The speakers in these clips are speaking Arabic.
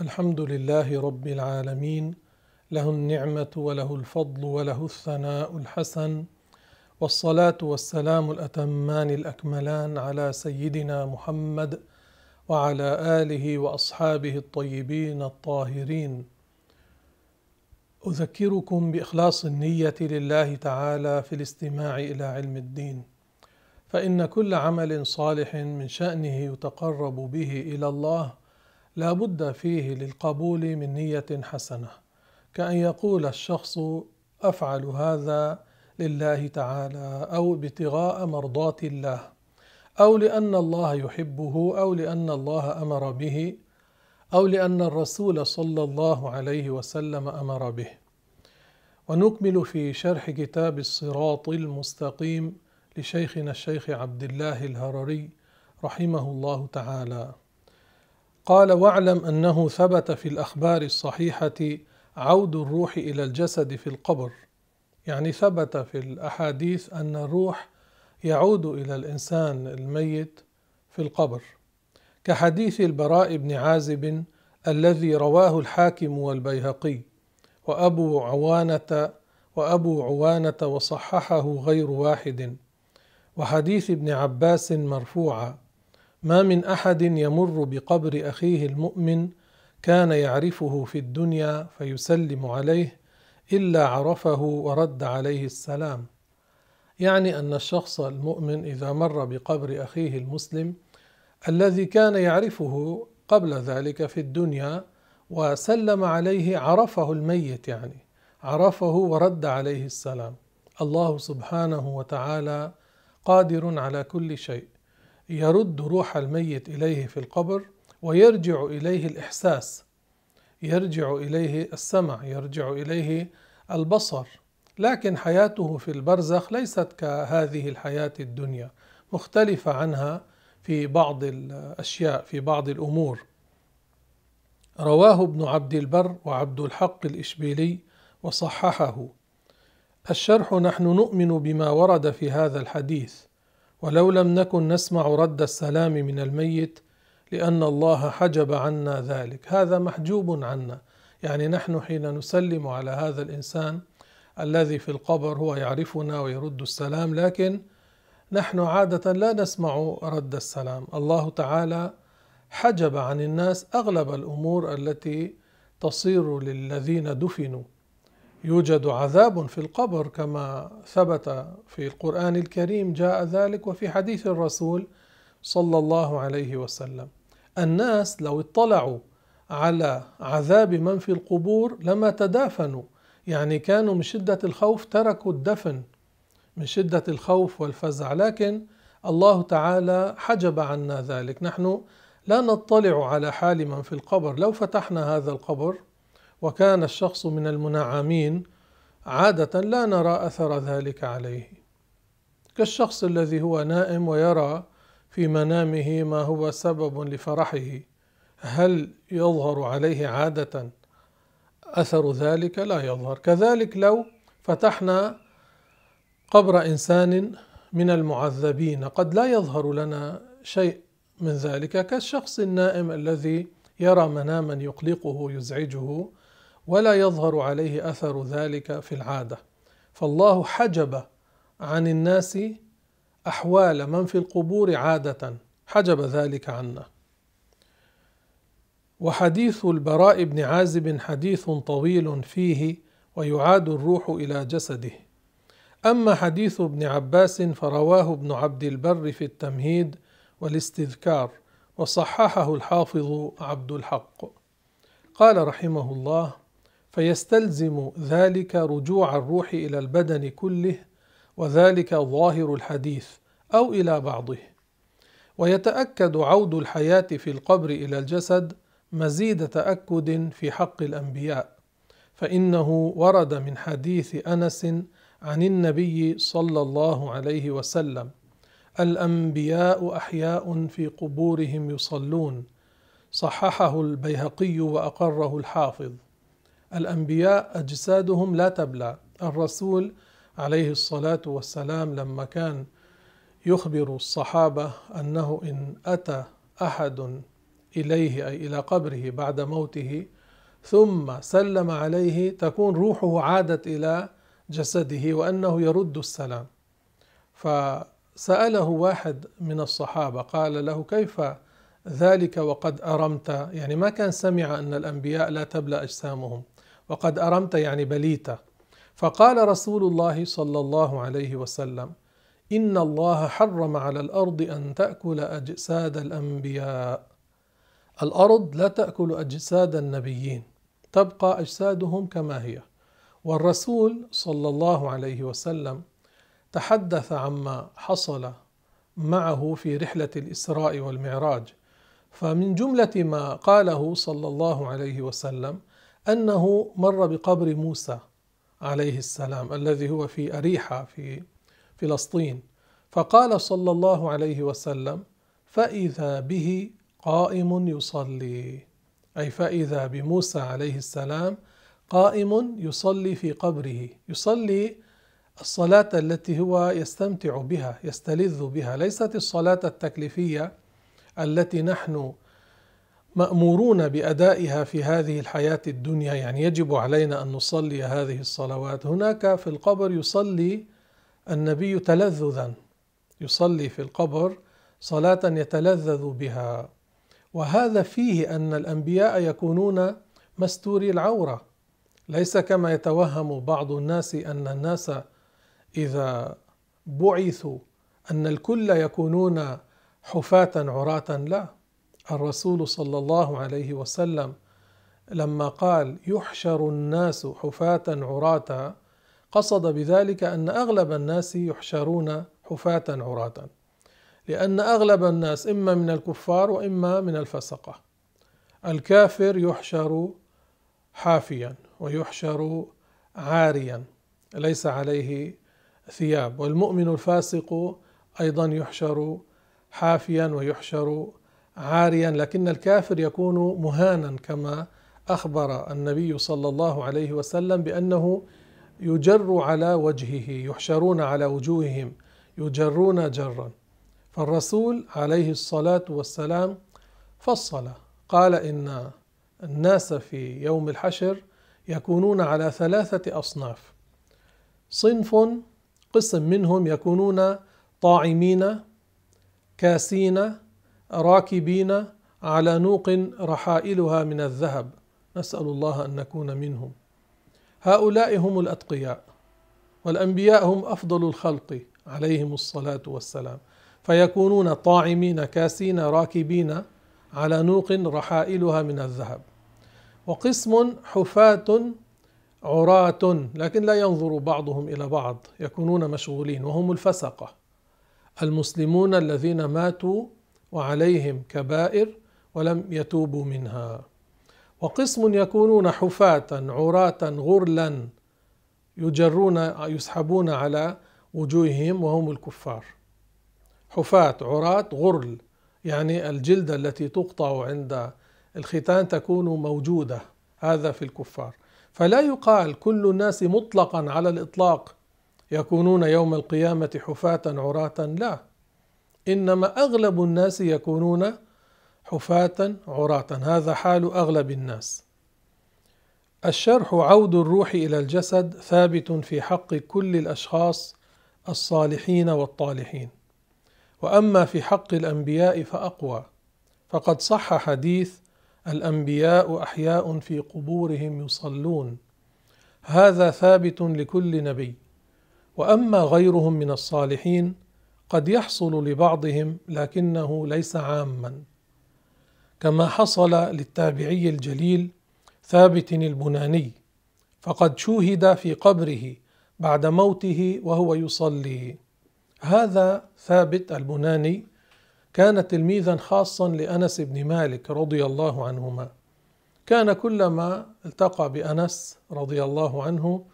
الحمد لله رب العالمين له النعمة وله الفضل وله الثناء الحسن والصلاة والسلام الأتمان الأكملان على سيدنا محمد وعلى آله وأصحابه الطيبين الطاهرين. أذكركم بإخلاص النية لله تعالى في الاستماع إلى علم الدين فإن كل عمل صالح من شأنه يتقرب به إلى الله لا بد فيه للقبول من نية حسنة كأن يقول الشخص أفعل هذا لله تعالى أو ابتغاء مرضات الله أو لأن الله يحبه أو لأن الله أمر به أو لأن الرسول صلى الله عليه وسلم أمر به. ونكمل في شرح كتاب الصراط المستقيم لشيخنا الشيخ عبد الله الهرري رحمه الله تعالى. قال واعلم أنه ثبت في الأخبار الصحيحة عود الروح إلى الجسد في القبر. يعني ثبت في الأحاديث أن الروح يعود إلى الإنسان الميت في القبر. كحديث البراء بن عازب الذي رواه الحاكم والبيهقي وأبو عوانة وأبو عوانة وصححه غير واحد. وحديث ابن عباس مرفوعا ما من أحد يمر بقبر أخيه المؤمن كان يعرفه في الدنيا فيسلم عليه إلا عرفه ورد عليه السلام. يعني أن الشخص المؤمن إذا مر بقبر أخيه المسلم الذي كان يعرفه قبل ذلك في الدنيا وسلم عليه عرفه الميت يعني عرفه ورد عليه السلام. الله سبحانه وتعالى قادر على كل شيء. يرد روح الميت إليه في القبر ويرجع إليه الإحساس. يرجع إليه السمع يرجع إليه البصر. لكن حياته في البرزخ ليست كهذه الحياة الدنيا مختلفة عنها في بعض الأشياء في بعض الأمور. رواه ابن عبد البر وعبد الحق الإشبيلي وصححه. الشرح نحن نؤمن بما ورد في هذا الحديث. ولو لم نكن نسمع رد السلام من الميت لأن الله حجب عنا ذلك. هذا محجوب عنا. يعني نحن حين نسلم على هذا الإنسان الذي في القبر هو يعرفنا ويرد السلام لكن نحن عادة لا نسمع رد السلام. الله تعالى حجب عن الناس أغلب الأمور التي تصير للذين دفنوا. يوجد عذاب في القبر كما ثبت في القرآن الكريم جاء ذلك وفي حديث الرسول صلى الله عليه وسلم. الناس لو اطلعوا على عذاب من في القبور لما تدافنوا. يعني كانوا من شدة الخوف تركوا الدفن من شدة الخوف والفزع. لكن الله تعالى حجب عنا ذلك. نحن لا نطلع على حال من في القبر. لو فتحنا هذا القبر وكان الشخص من المنعمين عادة لا نرى أثر ذلك عليه. كالشخص الذي هو نائم ويرى في منامه ما هو سبب لفرحه هل يظهر عليه عادة؟ أثر ذلك لا يظهر. كذلك لو فتحنا قبر إنسان من المعذبين قد لا يظهر لنا شيء من ذلك. كالشخص النائم الذي يرى مناما يقلقه يزعجه ولا يظهر عليه أثر ذلك في العادة. فالله حجب عن الناس أحوال من في القبور عادة حجب ذلك عنا. وحديث البراء بن عازب حديث طويل فيه ويعاد الروح إلى جسده. أما حديث ابن عباس فرواه ابن عبد البر في التمهيد والاستذكار وصححه الحافظ عبد الحق. قال رحمه الله فيستلزم ذلك رجوع الروح إلى البدن كله وذلك ظاهر الحديث أو إلى بعضه. ويتأكد عود الحياة في القبر إلى الجسد مزيد تأكد في حق الأنبياء. فإنه ورد من حديث أنس عن النبي صلى الله عليه وسلم الأنبياء أحياء في قبورهم يصلون صححه البيهقي وأقره الحافظ. الأنبياء أجسادهم لا تبلى. الرسول عليه الصلاة والسلام لما كان يخبر الصحابة أنه إن أتى أحد إليه أي إلى قبره بعد موته ثم سلم عليه تكون روحه عادت إلى جسده وأنه يرد السلام. فسأله واحد من الصحابة قال له كيف ذلك وقد أرمت؟ يعني ما كان سمع أن الأنبياء لا تبلى أجسامهم. وقد أرمت يعني بليت فقال رسول الله صلى الله عليه وسلم إن الله حرم على الأرض أن تأكل أجساد الأنبياء. الأرض لا تأكل أجساد النبيين تبقى أجسادهم كما هي. والرسول صلى الله عليه وسلم تحدث عما حصل معه في رحلة الإسراء والمعراج. فمن جملة ما قاله صلى الله عليه وسلم أنه مر بقبر موسى عليه السلام الذي هو في أريحة في فلسطين. فقال صلى الله عليه وسلم فإذا به قائم يصلي. أي فإذا بموسى عليه السلام قائم يصلي في قبره. يصلي الصلاة التي هو يستمتع بها يستلذ بها. ليست الصلاة التكليفية التي نحن مأمورون بأدائها في هذه الحياة الدنيا. يعني يجب علينا أن نصلي هذه الصلوات. هناك في القبر يصلي النبي تلذذا. يصلي في القبر صلاة يتلذذ بها. وهذا فيه أن الأنبياء يكونون مستوري العورة. ليس كما يتوهم بعض الناس أن الناس إذا بعثوا أن الكل يكونون حفاة عراة. لا. الرسول صلى الله عليه وسلم لما قال يحشر الناس حفاة عراة قصد بذلك أن أغلب الناس يحشرون حفاة عراة لأن أغلب الناس إما من الكفار وإما من الفسقة. الكافر يحشر حافيا ويحشر عاريا ليس عليه ثياب. والمؤمن الفاسق أيضا يحشر حافيا ويحشر عاريا لكن الكافر يكون مهانا كما أخبر النبي صلى الله عليه وسلم بأنه يجر على وجهه يحشرون على وجوههم يجرون جرا. فالرسول عليه الصلاة والسلام فصل قال إن الناس في يوم الحشر يكونون على ثلاثة أصناف. صنف قسم منهم يكونون طاعمين كاسين راكبين على نوق رحائلها من الذهب. نسأل الله أن نكون منهم. هؤلاء هم الأتقياء والأنبياء هم أفضل الخلق عليهم الصلاة والسلام. فيكونون طاعمين كاسين راكبين على نوق رحائلها من الذهب. وقسم حفاة عراة لكن لا ينظر بعضهم إلى بعض يكونون مشغولين وهم الفسقة. المسلمون الذين ماتوا وعليهم كبائر ولم يتوبوا منها. وقسم يكونون حفاة عراة غرلا يجرون يسحبون على وجوههم وهم الكفار. حفاة عراة غرل يعني الجلدة التي تقطع عند الختان تكون موجودة هذا في الكفار. فلا يقال كل الناس مطلقا على الإطلاق يكونون يوم القيامة حفاة عراة لا. إنما أغلب الناس يكونون حفاة عراة. هذا حال أغلب الناس. الشرح عود الروح إلى الجسد ثابت في حق كل الأشخاص الصالحين والطالحين. وأما في حق الأنبياء فأقوى. فقد صح حديث الأنبياء أحياء في قبورهم يصلون. هذا ثابت لكل نبي. وأما غيرهم من الصالحين قد يحصل لبعضهم لكنه ليس عاما. كما حصل للتابعي الجليل ثابت البناني فقد شوهد في قبره بعد موته وهو يصلي. هذا ثابت البناني كان تلميذا خاصا لأنس بن مالك رضي الله عنهما. كان كلما التقى بأنس رضي الله عنه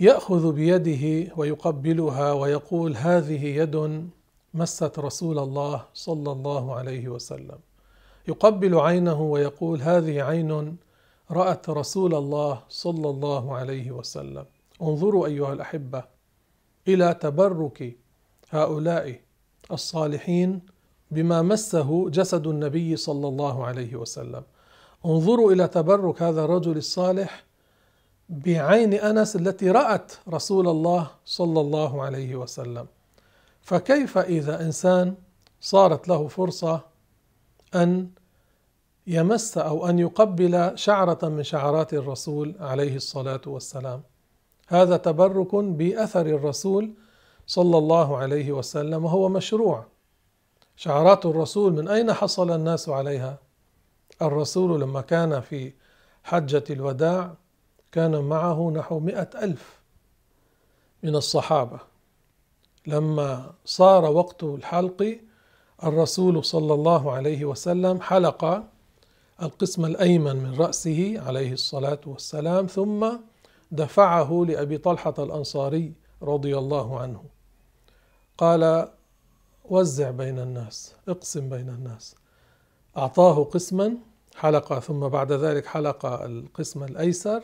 يأخذ بيده ويقبلها ويقول هذه يد مست رسول الله صلى الله عليه وسلم. يقبل عينه ويقول هذه عين رأت رسول الله صلى الله عليه وسلم. انظروا أيها الأحبة إلى تبرك هؤلاء الصالحين بما مسه جسد النبي صلى الله عليه وسلم. انظروا إلى تبرك هذا الرجل الصالح بعين أنس التي رأت رسول الله صلى الله عليه وسلم. فكيف إذا إنسان صارت له فرصة أن يمس أو أن يقبل شعرة من شعرات الرسول عليه الصلاة والسلام؟ هذا تبرك بأثر الرسول صلى الله عليه وسلم وهو مشروع. شعرات الرسول من أين حصل الناس عليها؟ الرسول لما كان في حجة الوداع كان معه نحو مئة ألف من الصحابة. لما صار وقت الحلق الرسول صلى الله عليه وسلم حلق القسم الأيمن من رأسه عليه الصلاة والسلام ثم دفعه لأبي طلحة الأنصاري رضي الله عنه. قال وزع بين الناس اقسم بين الناس. أعطاه قسما حلق ثم بعد ذلك حلق القسم الأيسر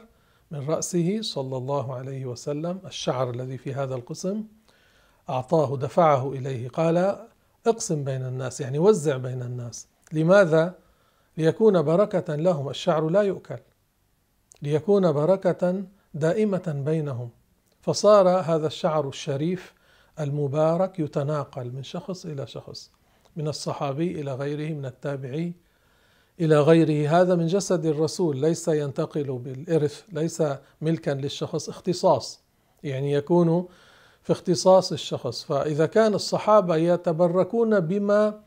من رأسه صلى الله عليه وسلم الشعر الذي في هذا القسم أعطاه دفعه إليه قال اقسم بين الناس يعني وزع بين الناس. لماذا؟ ليكون بركة لهم. الشعر لا يؤكل. ليكون بركة دائمة بينهم. فصار هذا الشعر الشريف المبارك يتناقل من شخص إلى شخص من الصحابي إلى غيره من التابعي إلى غيره. هذا من جسد الرسول ليس ينتقل بالإرث ليس ملكا للشخص. اختصاص يعني يكون في اختصاص الشخص. فإذا كان الصحابة يتبركون بما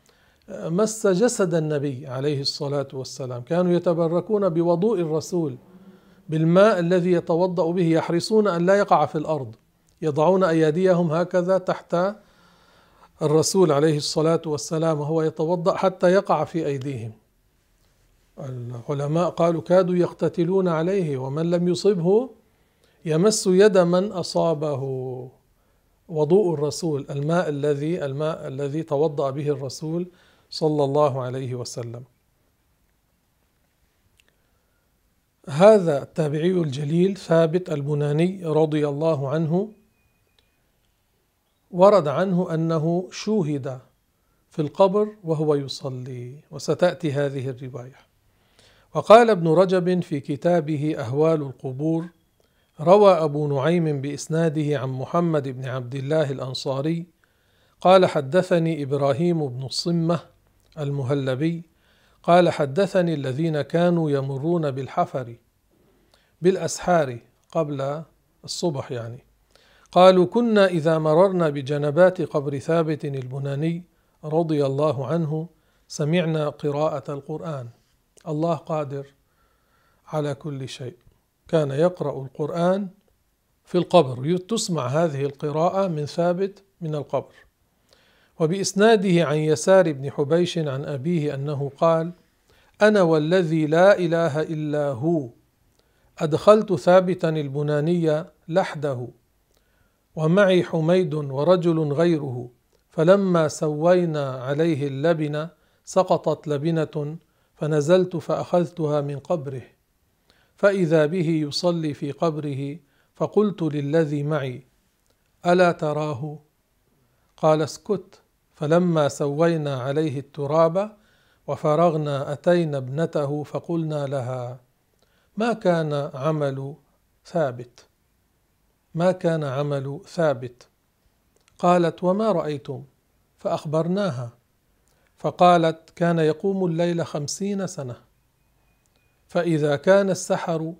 مس جسد النبي عليه الصلاة والسلام كانوا يتبركون بوضوء الرسول بالماء الذي يتوضأ به يحرصون أن لا يقع في الأرض يضعون أيديهم هكذا تحت الرسول عليه الصلاة والسلام وهو يتوضأ حتى يقع في أيديهم. العلماء قالوا كادوا يقتتلون عليه ومن لم يصبه يمس يد من أصابه. وضوء الرسول الماء الذي الماء الذي توضأ به الرسول صلى الله عليه وسلم. هذا التابعي الجليل ثابت البناني رضي الله عنه ورد عنه أنه شوهد في القبر وهو يصلي. وستأتي هذه الرواية. وقال ابن رجب في كتابه أهوال القبور روى أبو نعيم بإسناده عن محمد بن عبد الله الأنصاري قال حدثني إبراهيم بن الصمة المهلبي قال حدثني الذين كانوا يمرون بالحفر بالأسحار قبل الصبح يعني قالوا كنا إذا مررنا بجنبات قبر ثابت البناني رضي الله عنه سمعنا قراءة القرآن. الله قادر على كل شيء. كان يقرأ القرآن في القبر. تسمع هذه القراءة من ثابت من القبر. وبإسناده عن يسار بن حبيش عن أبيه أنه قال أنا والذي لا إله إلا هو. أدخلت ثابتا البناني لحده ومعي حميد ورجل غيره. فلما سوينا عليه اللبنة سقطت لبنة فنزلت فأخذتها من قبره فإذا به يصلي في قبره فقلت للذي معي ألا تراه؟ قال اسكت فلما سوينا عليه التراب وفرغنا أتينا ابنته فقلنا لها ما كان عمل ثابت؟ ما كان عمل ثابت؟ قالت وما رأيتم؟ فأخبرناها. فقالت كان يقوم الليل خمسين سنة. فإذا كان السحر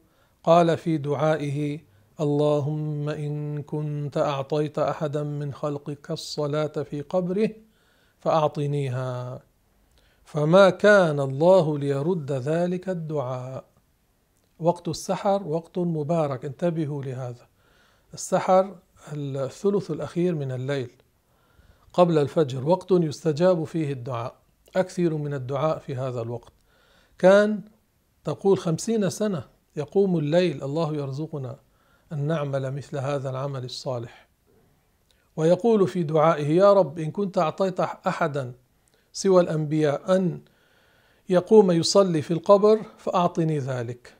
قال في دعائه اللهم إن كنت أعطيت أحدا من خلقك الصلاة في قبره فأعطنيها. فما كان الله ليرد ذلك الدعاء. وقت السحر وقت مبارك. انتبهوا لهذا. السحر الثلث الأخير من الليل. قبل الفجر وقت يستجاب فيه الدعاء أكثر من الدعاء في هذا الوقت. كان تقول خمسين سنة يقوم الليل الله يرزقنا أن نعمل مثل هذا العمل الصالح. ويقول في دعائه يا رب إن كنت أعطيت أحدا سوى الأنبياء أن يقوم يصلي في القبر فأعطني ذلك.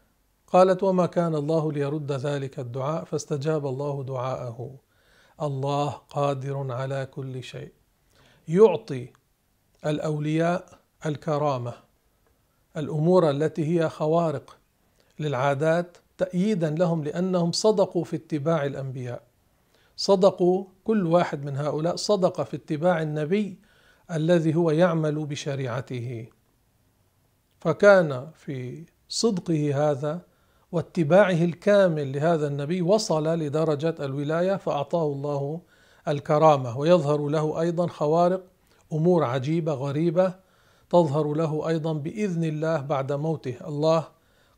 قالت وما كان الله ليرد ذلك الدعاء فاستجاب الله دعاءه. الله قادر على كل شيء. يعطي الأولياء الكرامة الأمور التي هي خوارق للعادات تأييدا لهم لأنهم صدقوا في اتباع الأنبياء. صدقوا كل واحد من هؤلاء صدق في اتباع النبي الذي هو يعمل بشريعته. فكان في صدقه هذا واتباعه الكامل لهذا النبي وصل لدرجة الولاية فأعطاه الله الكرامة ويظهر له أيضا خوارق أمور عجيبة غريبة تظهر له أيضا بإذن الله بعد موته. الله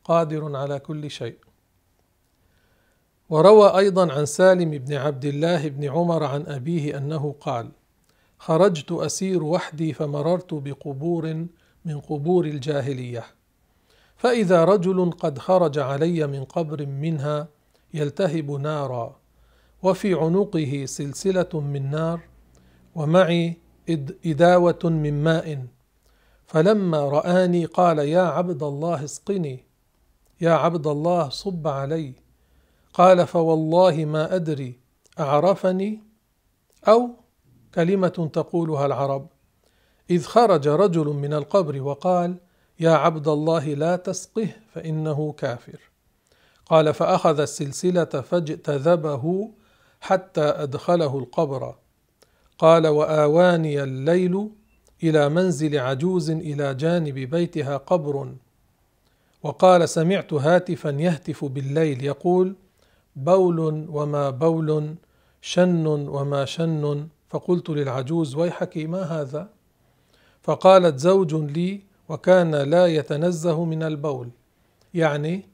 قادر على كل شيء. وروى أيضا عن سالم بن عبد الله بن عمر عن أبيه أنه قال خرجت أسير وحدي فمررت بقبور من قبور الجاهلية فإذا رجل قد خرج علي من قبر منها يلتهب نارا وفي عنقه سلسلة من نار ومعي إداوة من ماء. فلما رآني قال يا عبد الله اسقني يا عبد الله صب علي قال فوالله ما أدري أعرفني؟ أو كلمة تقولها العرب إذ خرج رجل من القبر وقال يا عبد الله لا تسقه فإنه كافر. قال فأخذ السلسلة فاجتذبه حتى أدخله القبر. قال وآواني الليل إلى منزل عجوز إلى جانب بيتها قبر. وقال سمعت هاتفا يهتف بالليل يقول بول وما بول شن وما شن. فقلت للعجوز ويحك ما هذا؟ فقالت زوج لي وكان لا يتنزه من البول. يعني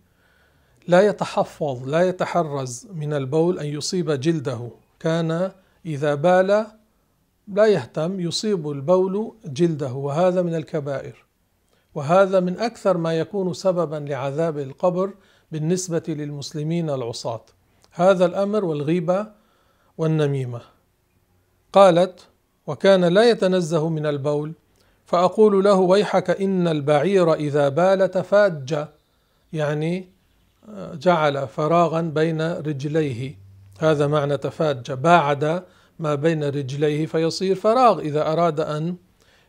لا يتحفظ لا يتحرز من البول أن يصيب جلده. كان إذا بال لا يهتم يصيب البول جلده وهذا من الكبائر. وهذا من أكثر ما يكون سببا لعذاب القبر بالنسبة للمسلمين العصاة. هذا الأمر والغيبة والنميمة. قالت وكان لا يتنزه من البول فأقول له ويحك إن البعير إذا بال تفاج. يعني آه، جعل فراغا بين رجليه. هذا معنى تفاج. باعد ما بين رجليه فيصير فراغ إذا أراد أن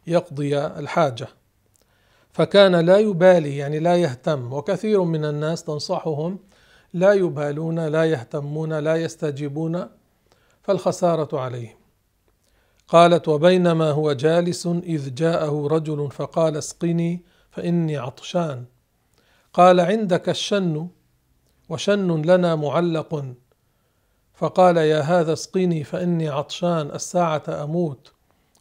يقضي الحاجة. فكان لا يبالي يعني لا يهتم. وكثير من الناس تنصحهم لا يبالون لا يهتمون لا يستجيبون فالخسارة عليهم. قالت وبينما هو جالس إذ جاءه رجل فقال اسقني فإني عطشان. قال عندك الشن؟ وشن لنا معلق. فقال يا هذا اسقني فإني عطشان الساعة أموت.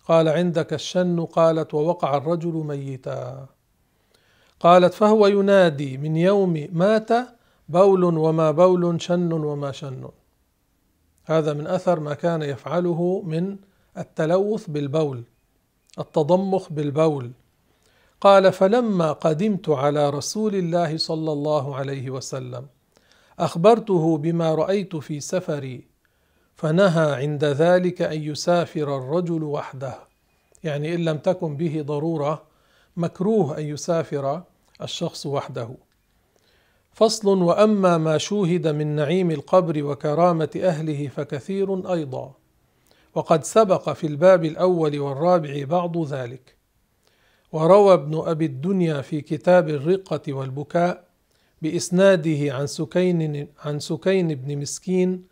قال عندك الشن؟ قالت ووقع الرجل ميتا. قالت فهو ينادي من يوم مات بول وما بول شن وما شن. هذا من أثر ما كان يفعله من التلوث بالبول التضمخ بالبول. قال فلما قدمت على رسول الله صلى الله عليه وسلم أخبرته بما رأيت في سفري فنهى عند ذلك أن يسافر الرجل وحده. يعني إن لم تكن به ضرورة مكروه أن يسافر الشخص وحده. فصل وأما ما شوهد من نعيم القبر وكرامة أهله فكثير أيضا. وقد سبق في الباب الأول والرابع بعض ذلك. وروى ابن أبي الدنيا في كتاب الرقة والبكاء بإسناده عن سكين عن سكين بن مسكين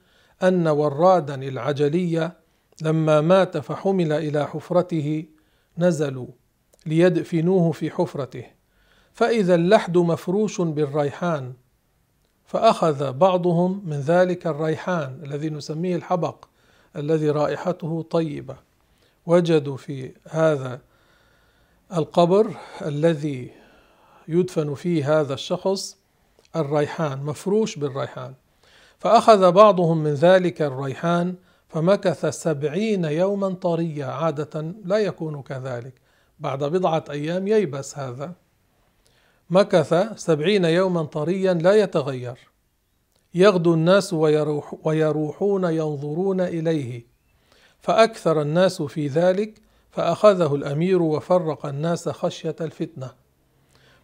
أن ورادا العجلي لما مات فحمل إلى حفرته نزلوا ليدفنوه في حفرته. فإذا اللحد مفروش بالريحان فأخذ بعضهم من ذلك الريحان الذي نسميه الحبق. الذي رائحته طيبة. وجدوا في هذا القبر الذي يدفن فيه هذا الشخص الريحان مفروش بالريحان. فأخذ بعضهم من ذلك الريحان فمكث سبعين يوما طريا عادة لا يكون كذلك. بعد بضعة أيام ييبس هذا. مكث سبعين يوما طريا لا يتغير. يغدو الناس ويروح ويروحون ينظرون إليه. فأكثر الناس في ذلك فأخذه الأمير وفرق الناس خشية الفتنة.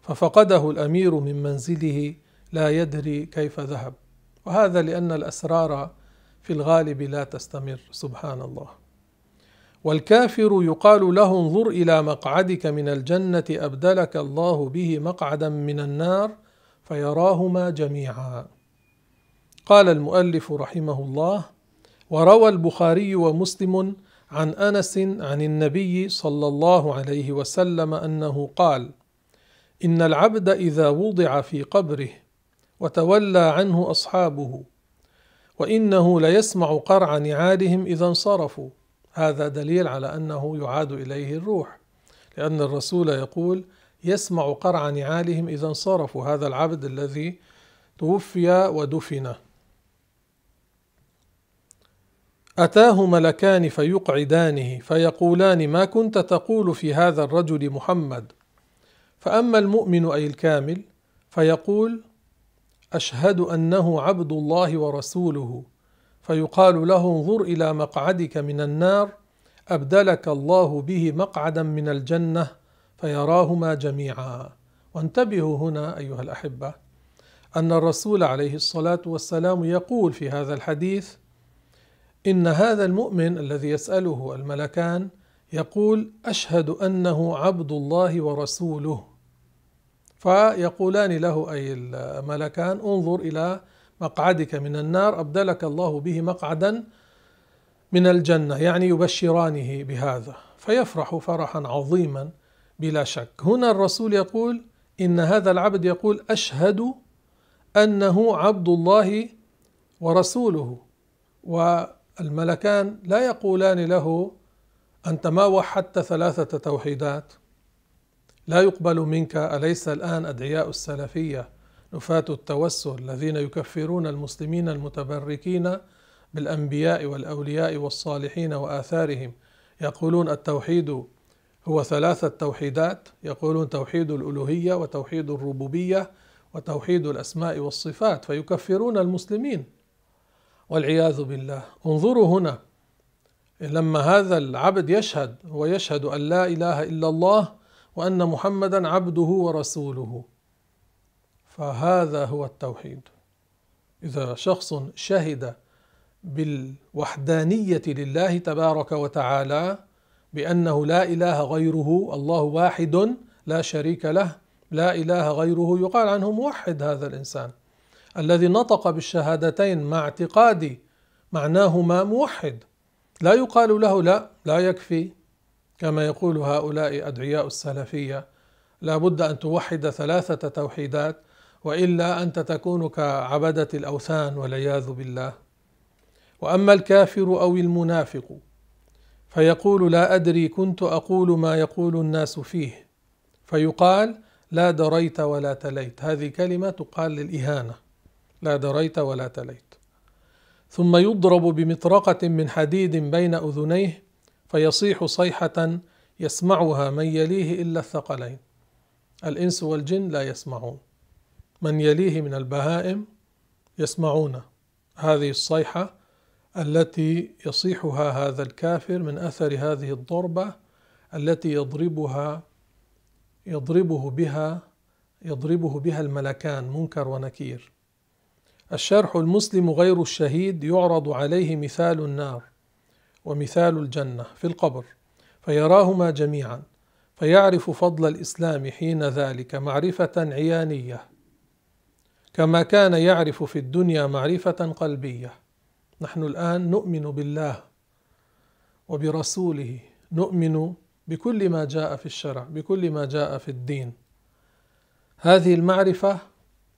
ففقده الأمير من منزله لا يدري كيف ذهب. وهذا لأن الأسرار في الغالب لا تستمر سبحان الله. والكافر يقال له انظر إلى مقعدك من الجنة أبدلك الله به مقعدا من النار فيراهما جميعا. قال المؤلف رحمه الله وروى البخاري ومسلم عن أنس عن النبي صلى الله عليه وسلم أنه قال إن العبد إذا وضع في قبره وتولى عنه أصحابه وإنه ليسمع قرع نعالهم إذا انصرفوا. هذا دليل على أنه يعاد إليه الروح لأن الرسول يقول يسمع قرع نعالهم إذا انصرفوا. هذا العبد الذي توفي ودفن. أتاه ملكان فيقعدانه فيقولان ما كنت تقول في هذا الرجل محمد؟ فأما المؤمن أي الكامل فيقول أشهد أنه عبد الله ورسوله. فيقال له انظر إلى مقعدك من النار أبدلك الله به مقعدا من الجنة فيراهما جميعا. وانتبهوا هنا أيها الأحبة أن الرسول عليه الصلاة والسلام يقول في هذا الحديث إن هذا المؤمن الذي يسأله الملكان يقول أشهد أنه عبد الله ورسوله. فيقولان له أي الملكان انظر إلى مقعدك من النار أبدلك الله به مقعدا من الجنة يعني يبشرانه بهذا. فيفرح فرحا عظيما بلا شك. هنا الرسول يقول إن هذا العبد يقول أشهد أنه عبد الله ورسوله. والملكان لا يقولان له انت ما وحدت ثلاثة توحيدات. لا يقبل منك أليس الآن أدعياء السلفية نفاة التوسل الذين يكفرون المسلمين المتبركين بالأنبياء والأولياء والصالحين وآثارهم؟ يقولون التوحيد هو ثلاثة توحيدات. يقولون توحيد الألوهية وتوحيد الربوبية وتوحيد الأسماء والصفات. فيكفرون المسلمين. والعياذ بالله. انظروا هنا. لما هذا العبد يشهد هو يشهد أن لا إله إلا الله وأن محمدا عبده ورسوله. فهذا هو التوحيد. إذا شخص شهد بالوحدانية لله تبارك وتعالى بأنه لا إله غيره الله واحد لا شريك له لا إله غيره يقال عنه موحد هذا الإنسان. الذي نطق بالشهادتين مع اعتقاد معناهما موحد. لا يقال له لا لا يكفي. كما يقول هؤلاء أدعياء السلفية لا بد أن توحد ثلاثة توحيدات وإلا أنت تكون كعبدة الأوثان والعياذ بالله. وأما الكافر أو المنافق فيقول لا أدري كنت أقول ما يقول الناس فيه. فيقال لا دريت ولا تليت. هذه كلمة تقال للإهانة. لا دريت ولا تليت. ثم يضرب بمطرقة من حديد بين أذنيه فيصيح صيحة يسمعها من يليه إلا الثقلين. الإنس والجن لا يسمعون. من يليه من البهائم يسمعون هذه الصيحة التي يصيحها هذا الكافر من أثر هذه الضربة التي يضربها يضربه بها يضربه بها الملكان منكر ونكير. الشرح المسلم غير الشهيد يعرض عليه مثال النار ومثال الجنة في القبر فيراهما جميعا فيعرف فضل الإسلام حين ذلك معرفة عيانية كما كان يعرف في الدنيا معرفة قلبية. نحن الآن نؤمن بالله وبرسوله نؤمن بكل ما جاء في الشرع بكل ما جاء في الدين. هذه المعرفة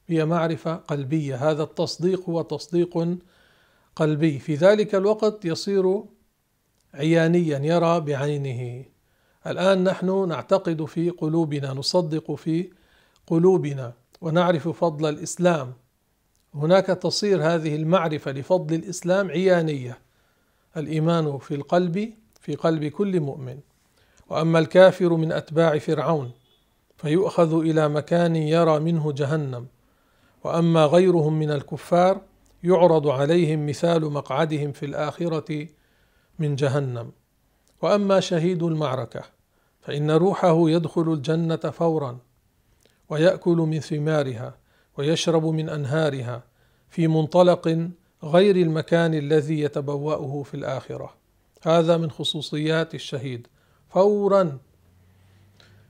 هي معرفة قلبية. هذا التصديق هو تصديق قلبي. في ذلك الوقت يصير عيانيا يرى بعينه. الآن نحن نعتقد في قلوبنا نصدق في قلوبنا ونعرف فضل الإسلام. هناك تصير هذه المعرفة لفضل الإسلام عيانية. الإيمان في القلب في قلب كل مؤمن. وأما الكافر من أتباع فرعون فيؤخذ إلى مكان يرى منه جهنم. وأما غيرهم من الكفار يعرض عليهم مثال مقعدهم في الآخرة من جهنم. وأما شهيد المعركة فإن روحه يدخل الجنة فورا ويأكل من ثمارها ويشرب من أنهارها في منطلق غير المكان الذي يتبوأه في الآخرة. هذا من خصوصيات الشهيد. فورا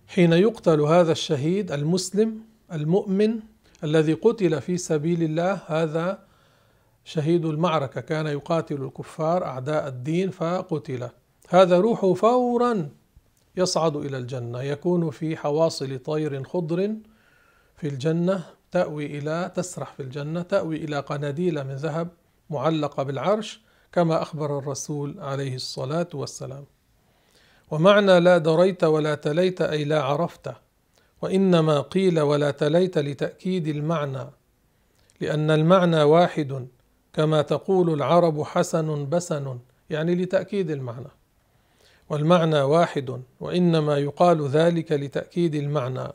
حين يقتل هذا الشهيد المسلم المؤمن الذي قتل في سبيل الله هذا شهيد المعركة. كان يقاتل الكفار أعداء الدين فقتل. هذا روحه فورا يصعد إلى الجنة. يكون في حواصل طير خضر في الجنة تأوي إلى تسرح في الجنة تأوي إلى قناديل من ذهب معلقة بالعرش كما أخبر الرسول عليه الصلاة والسلام. ومعنى لا دريت ولا تليت أي لا عرفت. وإنما قيل ولا تليت لتأكيد المعنى لأن المعنى واحد كما تقول العرب حسن بسن يعني لتأكيد المعنى. والمعنى واحد وإنما يقال ذلك لتأكيد المعنى.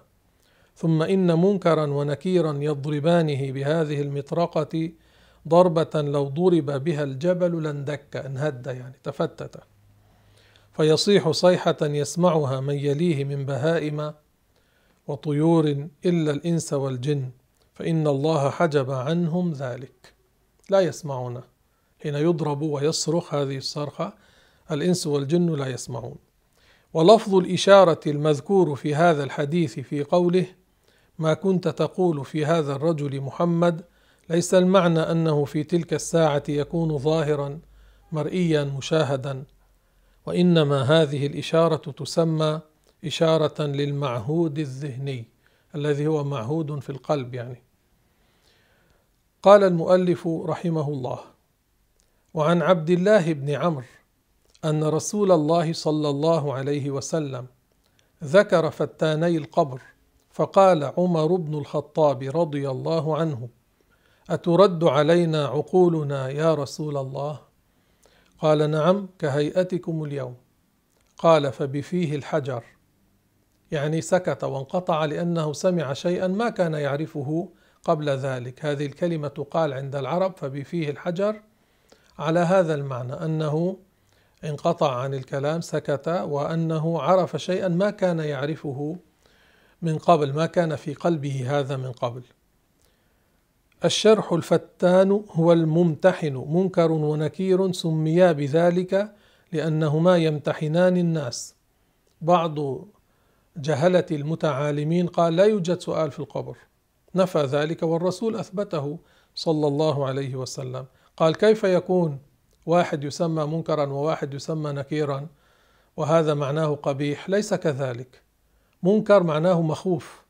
ثم إن منكرا ونكيرا يضربانه بهذه المطرقة ضربة لو ضرب بها الجبل لاندك انهد يعني تفتت. فيصيح صيحة يسمعها من يليه من بهائم وطيور إلا الإنس والجن فإن الله حجب عنهم ذلك. لا يسمعونه حين يضرب ويصرخ هذه الصرخة الإنس والجن لا يسمعون. ولفظ الإشارة المذكور في هذا الحديث في قوله ما كنت تقول في هذا الرجل محمد ليس المعنى أنه في تلك الساعة يكون ظاهرا مرئيا مشاهدا وإنما هذه الإشارة تسمى إشارة للمعهود الذهني الذي هو معهود في القلب يعني. قال المؤلف رحمه الله وعن عبد الله بن عمرو أن رسول الله صلى الله عليه وسلم ذكر فتاني القبر فقال عمر بن الخطاب رضي الله عنه أترد علينا عقولنا يا رسول الله؟ قال نعم كهيئتكم اليوم. قال فبفيه الحجر. يعني سكت وانقطع لأنه سمع شيئا ما كان يعرفه قبل ذلك. هذه الكلمة تقال عند العرب فبفيه الحجر. على هذا المعنى أنه انقطع عن الكلام سكت وأنه عرف شيئا ما كان يعرفه من قبل ما كان في قلبه هذا من قبل. الشرح الفتان هو الممتحن منكر ونكير سميا بذلك لأنهما يمتحنان الناس. بعض جهله المتعالمين قال لا يوجد سؤال في القبر. نفى ذلك والرسول أثبته صلى الله عليه وسلم. قال كيف يكون واحد يسمى منكرا وواحد يسمى نكيرا؟ وهذا معناه قبيح ليس كذلك. منكر معناه مخوف.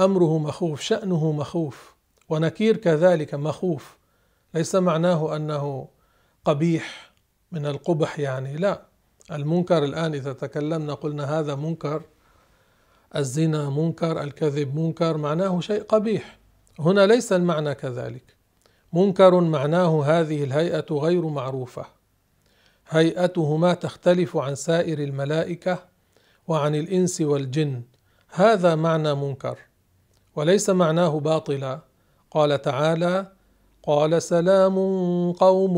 أمره مخوف شأنه مخوف. ونكير كذلك مخوف. ليس معناه أنه قبيح من القبح يعني لا. المنكر الآن إذا تكلمنا قلنا هذا منكر الزنا منكر الكذب منكر معناه شيء قبيح. هنا ليس المعنى كذلك. منكر معناه هذه الهيئة غير معروفة. هيئتهما تختلف عن سائر الملائكة وعن الإنس والجن. هذا معنى منكر وليس معناه باطلا. قال تعالى قال سلام قوم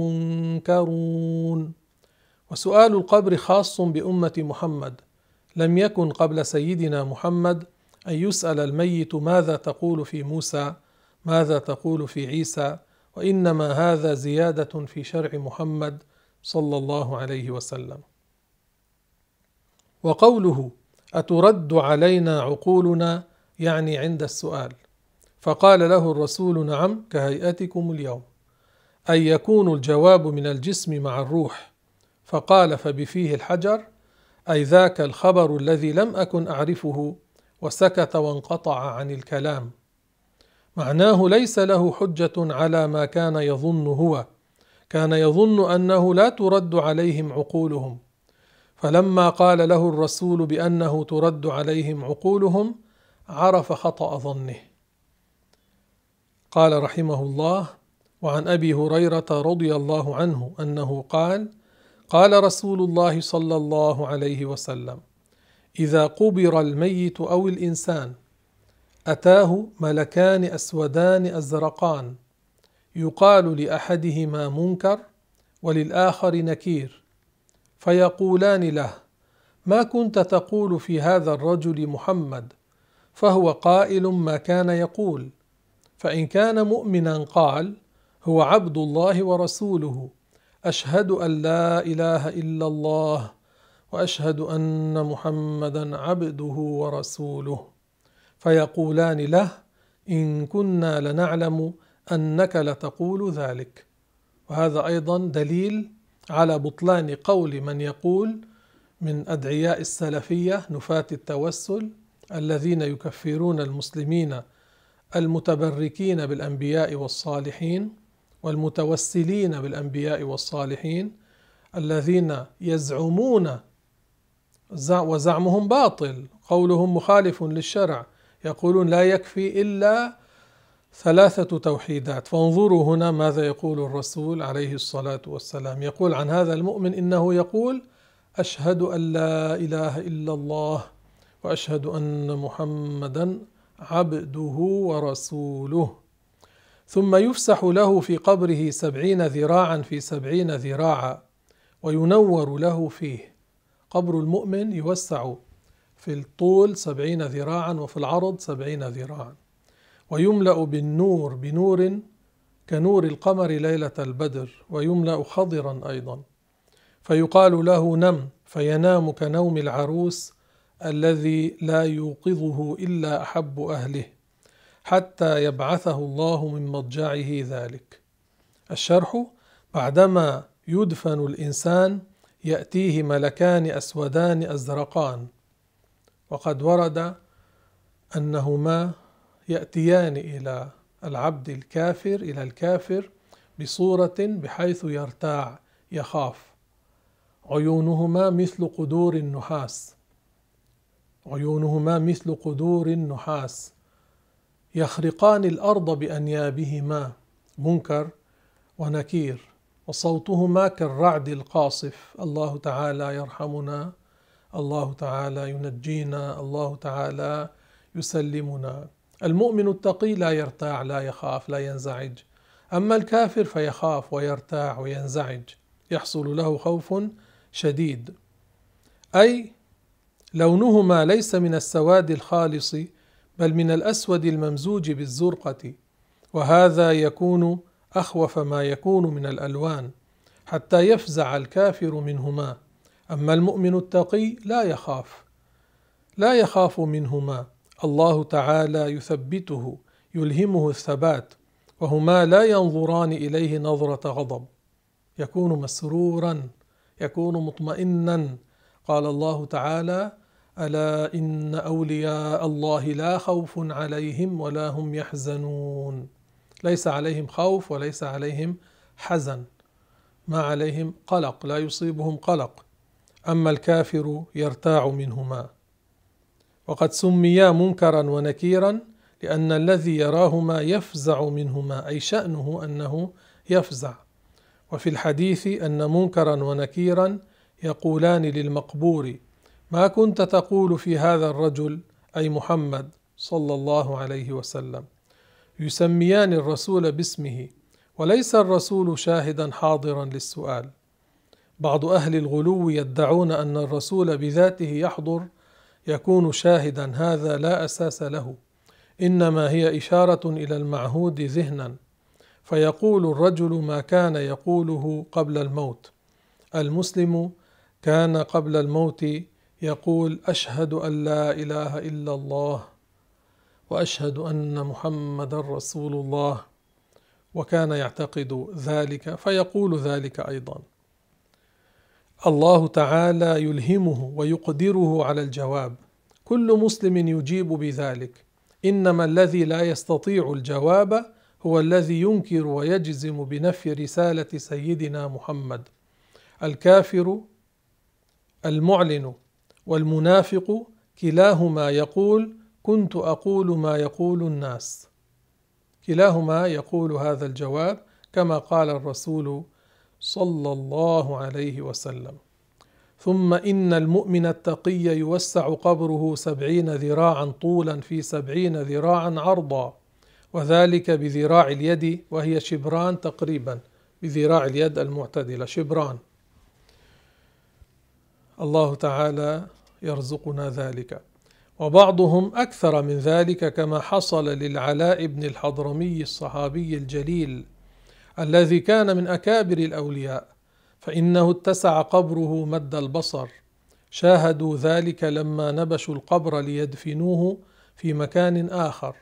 منكرون. وسؤال القبر خاص بأمة محمد. لم يكن قبل سيدنا محمد أن يسأل الميت ماذا تقول في موسى ماذا تقول في عيسى وإنما هذا زيادة في شرع محمد صلى الله عليه وسلم. وقوله أترد علينا عقولنا يعني عند السؤال. فقال له الرسول نعم كهيئتكم اليوم. اي يكون الجواب من الجسم مع الروح. فقال فبفيه الحجر أي ذاك الخبر الذي لم أكن أعرفه وسكت وانقطع عن الكلام. معناه ليس له حجة على ما كان يظن هو كان يظن أنه لا ترد عليهم عقولهم. فلما قال له الرسول بأنه ترد عليهم عقولهم عرف خطأ ظنه. قال رحمه الله وعن أبي هريرة رضي الله عنه أنه قال قال رسول الله صلى الله عليه وسلم إذا قبر الميت أو الإنسان أتاه ملكان أسودان أزرقان يقال لأحدهما منكر وللآخر نكير فيقولان له ما كنت تقول في هذا الرجل محمد فهو قائل ما كان يقول فإن كان مؤمنا قال هو عبد الله ورسوله. أشهد أن لا إله إلا الله وأشهد أن محمدا عبده ورسوله. فيقولان له إن كنا لنعلم أنك لتقول ذلك. وهذا أيضا دليل على بطلان قول من يقول من أدعياء السلفية نفاة التوسل الذين يكفرون المسلمين المتبركين بالأنبياء والصالحين والمتوسلين بالأنبياء والصالحين الذين يزعمون وزعمهم باطل قولهم مخالف للشرع يقولون لا يكفي إلا ثلاثة توحيدات. فانظروا هنا ماذا يقول الرسول عليه الصلاة والسلام. يقول عن هذا المؤمن إنه يقول أشهد أن لا إله إلا الله وأشهد أن محمدا عبده ورسوله. ثم يفسح له في قبره سبعين ذراعا في سبعين ذراعا وينور له فيه. قبر المؤمن يوسع في الطول سبعين ذراعا وفي العرض سبعين ذراعا. ويملأ بالنور بنور كنور القمر ليلة البدر ويملأ خضرا أيضا. فيقال له نم فينام كنوم العروس الذي لا يوقظه إلا أحب أهله. حتى يبعثه الله من مضجعه ذلك. الشرح بعدما يدفن الإنسان يأتيه ملكان أسودان أزرقان. وقد ورد أنهما يأتيان إلى العبد الكافر إلى الكافر بصورة بحيث يرتاع يخاف. عيونهما مثل قدور النحاس. عيونهما مثل قدور النحاس. يخرقان الأرض بأنيابهما منكر ونكير وصوتهما كالرعد القاصف. الله تعالى يرحمنا الله تعالى ينجينا الله تعالى يسلمنا. المؤمن التقي لا يرتاع لا يخاف لا ينزعج. أما الكافر فيخاف ويرتاع وينزعج. يحصل له خوف شديد. أي لونهما ليس من السواد الخالص بل من الأسود الممزوج بالزرقة وهذا يكون أخوف ما يكون من الألوان حتى يفزع الكافر منهما. أما المؤمن التقي لا يخاف لا يخاف منهما. الله تعالى يثبته يلهمه الثبات وهما لا ينظران إليه نظرة غضب. يكون مسرورا يكون مطمئنا قال الله تعالى ألا إن أولياء الله لا خوف عليهم ولا هم يحزنون. ليس عليهم خوف وليس عليهم حزن. ما عليهم قلق لا يصيبهم قلق. أما الكافر يرتاع منهما. وقد سميا منكرا ونكيرا لأن الذي يراهما يفزع منهما أي شأنه أنه يفزع. وفي الحديث أن منكرا ونكيرا يقولان للمقبور ما كنت تقول في هذا الرجل أي محمد صلى الله عليه وسلم. يسميان الرسول باسمه وليس الرسول شاهدا حاضرا للسؤال. بعض أهل الغلو يدعون أن الرسول بذاته يحضر يكون شاهدا هذا لا أساس له. إنما هي إشارة إلى المعهود ذهنا. فيقول الرجل ما كان يقوله قبل الموت. المسلم كان قبل الموت يقول أشهد أن لا إله إلا الله وأشهد أن محمدا رسول الله وكان يعتقد ذلك فيقول ذلك أيضا. الله تعالى يلهمه ويقدره على الجواب. كل مسلم يجيب بذلك. إنما الذي لا يستطيع الجواب هو الذي ينكر ويجزم بنفي رسالة سيدنا محمد. الكافر المعلن والمنافق كلاهما يقول كنت أقول ما يقول الناس. كلاهما يقول هذا الجواب كما قال الرسول صلى الله عليه وسلم. ثم إن المؤمن التقي يوسع قبره سبعين ذراعا طولا في سبعين ذراعا عرضا وذلك بذراع اليد وهي شبران تقريبا بذراع اليد المعتدلة شبران. الله تعالى يرزقنا ذلك. وبعضهم أكثر من ذلك كما حصل للعلاء بن الحضرمي الصحابي الجليل الذي كان من أكابر الأولياء فإنه اتسع قبره مد البصر. شاهدوا ذلك لما نبشوا القبر ليدفنوه في مكان آخر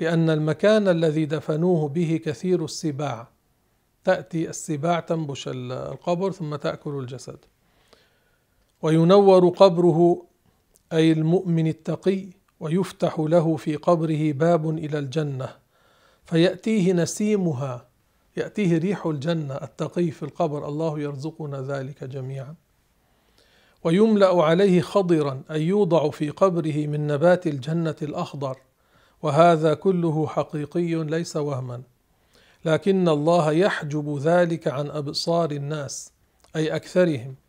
لأن المكان الذي دفنوه به كثير السباع. تأتي السباع تنبش القبر ثم تأكل الجسد. وينور قبره أي المؤمن التقي ويفتح له في قبره باب إلى الجنة. فيأتيه نسيمها يأتيه ريح الجنة التقي في القبر. الله يرزقنا ذلك جميعا. ويملأ عليه خضرا أي يوضع في قبره من نبات الجنة الأخضر. وهذا كله حقيقي ليس وهما. لكن الله يحجب ذلك عن أبصار الناس أي أكثرهم.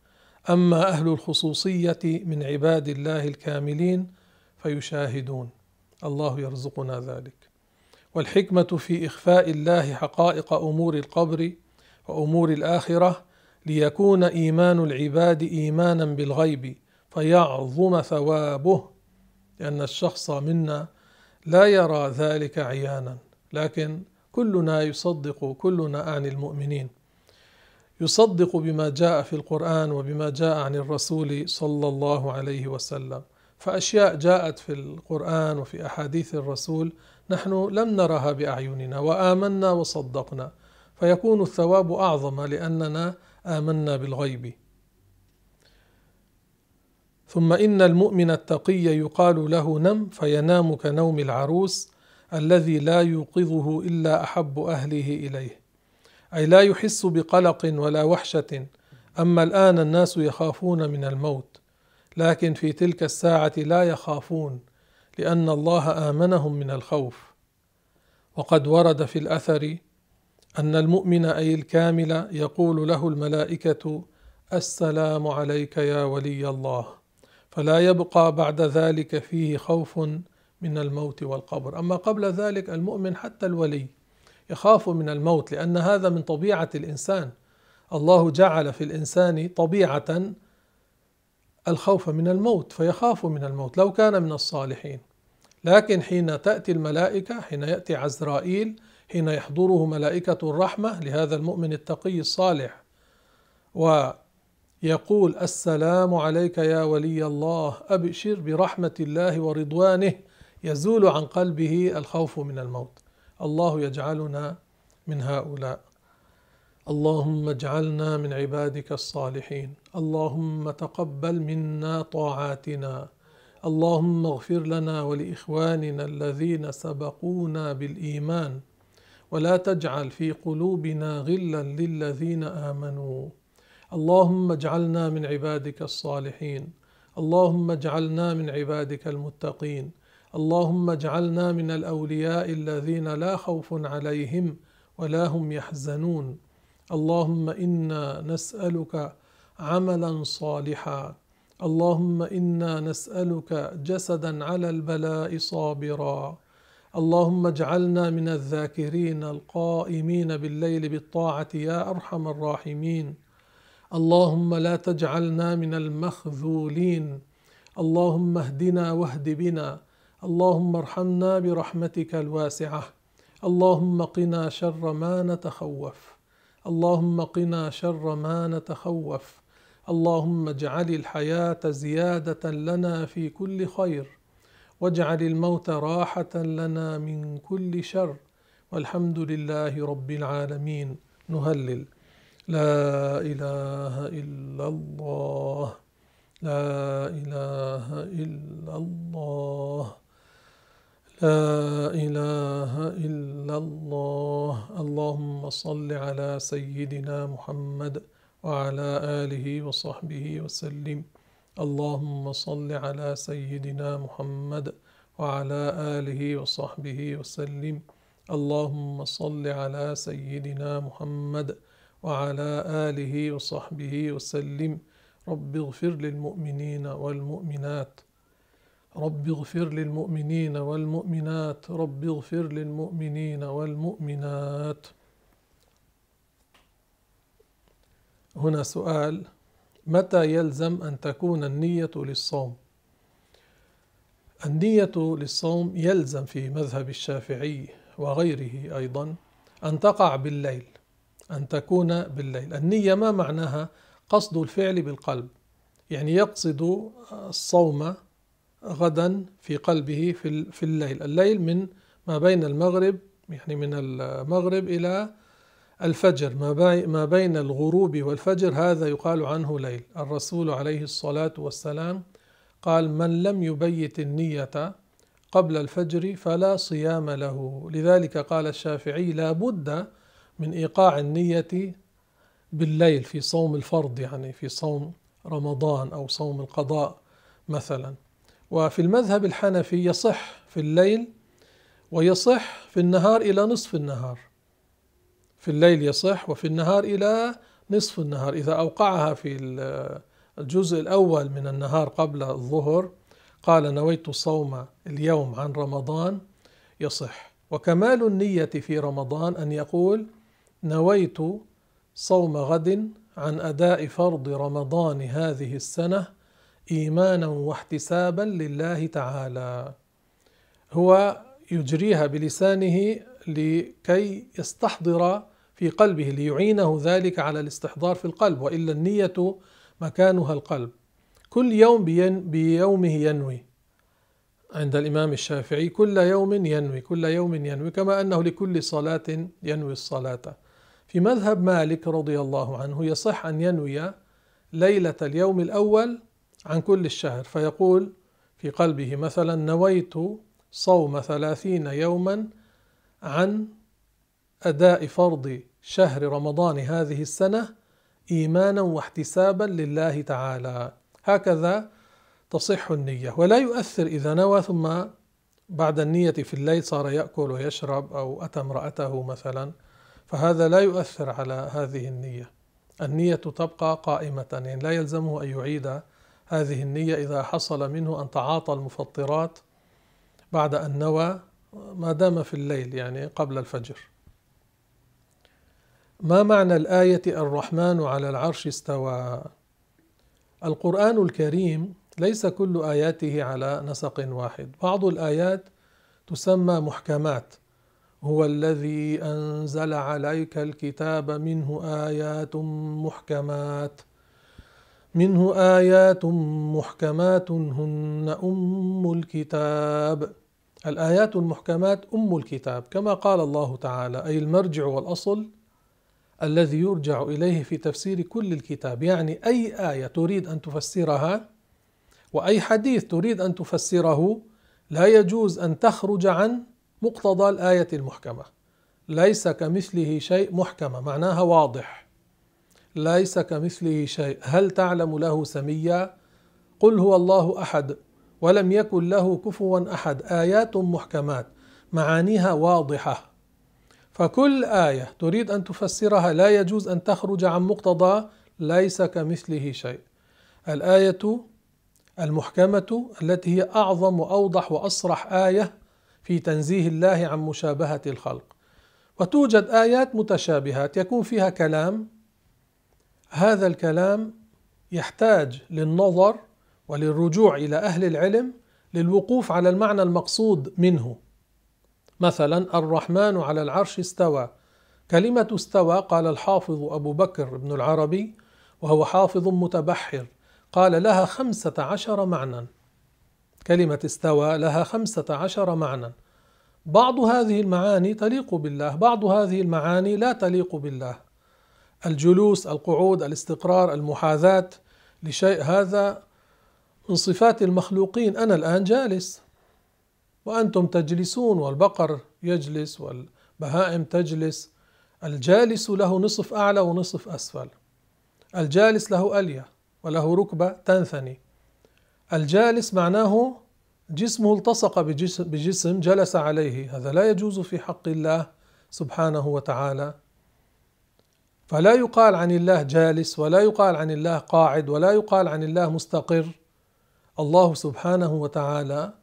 أما أهل الخصوصية من عباد الله الكاملين فيشاهدون. الله يرزقنا ذلك. والحكمة في إخفاء الله حقائق أمور القبر وأمور الآخرة ليكون إيمان العباد إيمانا بالغيب فيعظم ثوابه لأن الشخص منا لا يرى ذلك عيانا. لكن كلنا يصدق كلنا أعني المؤمنين. يصدق بما جاء في القرآن وبما جاء عن الرسول صلى الله عليه وسلم. فأشياء جاءت في القرآن وفي أحاديث الرسول نحن لم نرها بأعيننا وآمنا وصدقنا. فيكون الثواب أعظم لأننا آمنا بالغيب. ثم إن المؤمن التقي يقال له نم فينام كنوم العروس الذي لا يوقظه إلا أحب أهله إليه. أي لا يحس بقلق ولا وحشة. أما الآن الناس يخافون من الموت لكن في تلك الساعة لا يخافون لأن الله آمنهم من الخوف. وقد ورد في الأثر أن المؤمن أي الكامل يقول له الملائكة السلام عليك يا ولي الله. فلا يبقى بعد ذلك فيه خوف من الموت والقبر. أما قبل ذلك المؤمن حتى الولي يخاف من الموت لأن هذا من طبيعة الإنسان. الله جعل في الإنسان طبيعة الخوف من الموت فيخاف من الموت لو كان من الصالحين. لكن حين تأتي الملائكة حين يأتي عزرائيل حين يحضره ملائكة الرحمة لهذا المؤمن التقي الصالح ويقول السلام عليك يا ولي الله أبشر برحمة الله ورضوانه يزول عن قلبه الخوف من الموت. الله يجعلنا من هؤلاء. اللهم اجعلنا من عبادك الصالحين. اللهم تقبل منا طاعاتنا. اللهم اغفر لنا ولإخواننا الذين سبقونا بالإيمان. ولا تجعل في قلوبنا غلا للذين آمنوا. اللهم اجعلنا من عبادك الصالحين. اللهم اجعلنا من عبادك المتقين. اللهم اجعلنا من الأولياء الذين لا خوف عليهم ولا هم يحزنون. اللهم إنا نسألك عملا صالحا. اللهم إنا نسألك جسدا على البلاء صابرا. اللهم اجعلنا من الذاكرين القائمين بالليل بالطاعة يا أرحم الراحمين. اللهم لا تجعلنا من المخذولين. اللهم اهدنا واهد بنا. اللهم ارحمنا برحمتك الواسعة. اللهم قنا شر ما نتخوف. اللهم قنا شر ما نتخوف. اللهم اجعل الحياة زيادة لنا في كل خير. واجعل الموت راحة لنا من كل شر. والحمد لله رب العالمين. نهلل. لا إله إلا الله. لا إله إلا الله. لا إله إلا الله. اللهم صل على سيدنا محمد وعلى آله وصحبه وسلم. اللهم صل على سيدنا محمد وعلى آله وصحبه وسلم. اللهم صل على سيدنا محمد وعلى آله وصحبه وسلم. رب اغفر للمؤمنين والمؤمنات رب اغفر للمؤمنين والمؤمنات. رب اغفر للمؤمنين والمؤمنات. هنا سؤال متى يلزم أن تكون النية للصوم؟ النية للصوم يلزم في مذهب الشافعي وغيره أيضا أن تقع بالليل أن تكون بالليل. النية ما معناها؟ قصد الفعل بالقلب. يعني يقصد الصوم غدا في قلبه في الليل. الليل من ما بين المغرب يعني من المغرب إلى الفجر. ما بين الغروب والفجر هذا يقال عنه ليل. الرسول عليه الصلاة والسلام قال من لم يبيت النية قبل الفجر فلا صيام له. لذلك قال الشافعي لا بد من إيقاع النية بالليل في صوم الفرض يعني في صوم رمضان أو صوم القضاء مثلا. وفي المذهب الحنفي يصح في الليل ويصح في النهار إلى نصف النهار. في الليل يصح وفي النهار إلى نصف النهار. إذا أوقعها في الجزء الأول من النهار قبل الظهر قال نويت الصوم اليوم عن رمضان يصح. وكمال النية في رمضان أن يقول نويت صوم غد عن أداء فرض رمضان هذه السنة إيمانا واحتسابا لله تعالى. هو يجريها بلسانه لكي يستحضر في قلبه ليعينه ذلك على الاستحضار في القلب وإلا النية مكانها القلب. كل يوم بيومه ينوي. عند الإمام الشافعي كل يوم ينوي كل يوم ينوي كما أنه لكل صلاة ينوي الصلاة. في مذهب مالك رضي الله عنه يصح أن ينوي ليلة اليوم الأول عن كل الشهر فيقول في قلبه مثلا نويت صوم ثلاثين يوما عن أداء فرض شهر رمضان هذه السنة إيمانا واحتسابا لله تعالى. هكذا تصح النية. ولا يؤثر إذا نوى ثم بعد النية في الليل صار يأكل ويشرب أو أتى امرأته مثلا فهذا لا يؤثر على هذه النية. النية تبقى قائمة يعني لا يلزمه أن يعيد هذه النية إذا حصل منه أن تعاطى المفطرات بعد أن نوى ما دام في الليل يعني قبل الفجر. ما معنى الآية الرحمن على العرش استوى؟ القرآن الكريم ليس كل آياته على نسق واحد. بعض الآيات تسمى محكمات. هو الذي أنزل عليك الكتاب منه آيات محكمات. منه آيات محكمات هن أم الكتاب. الآيات المحكمات أم الكتاب كما قال الله تعالى أي المرجع والأصل الذي يرجع إليه في تفسير كل الكتاب. يعني أي آية تريد أن تفسرها وأي حديث تريد أن تفسره لا يجوز أن تخرج عن مقتضى الآية المحكمة. ليس كمثله شيء محكمة معناها واضح. ليس كمثله شيء. هل تعلم له سميا؟ قل هو الله أحد ولم يكن له كفوا أحد. آيات محكمات معانيها واضحة. فكل آية تريد أن تفسرها لا يجوز أن تخرج عن مقتضى ليس كمثله شيء. الآية المحكمة التي هي أعظم وأوضح واصرح آية في تنزيه الله عن مشابهة الخلق. وتوجد آيات متشابهات يكون فيها كلام هذا الكلام يحتاج للنظر وللرجوع إلى أهل العلم للوقوف على المعنى المقصود منه. مثلا الرحمن على العرش استوى. كلمة استوى قال الحافظ أبو بكر بن العربي وهو حافظ متبحر. قال لها خمسة عشر معنى كلمة استوى لها خمسة عشر معنى بعض هذه المعاني تليق بالله بعض هذه المعاني لا تليق بالله. الجلوس القعود الاستقرار المحاذاة لشيء هذا من صفات المخلوقين. أنا الآن جالس وأنتم تجلسون والبقر يجلس والبهائم تجلس. الجالس له نصف أعلى ونصف أسفل. الجالس له ألية وله ركبة تنثني. الجالس معناه جسمه التصق بجسم جلس عليه. هذا لا يجوز في حق الله سبحانه وتعالى. فلا يقال عن الله جالس ولا يقال عن الله قاعد ولا يقال عن الله مستقر. الله سبحانه وتعالى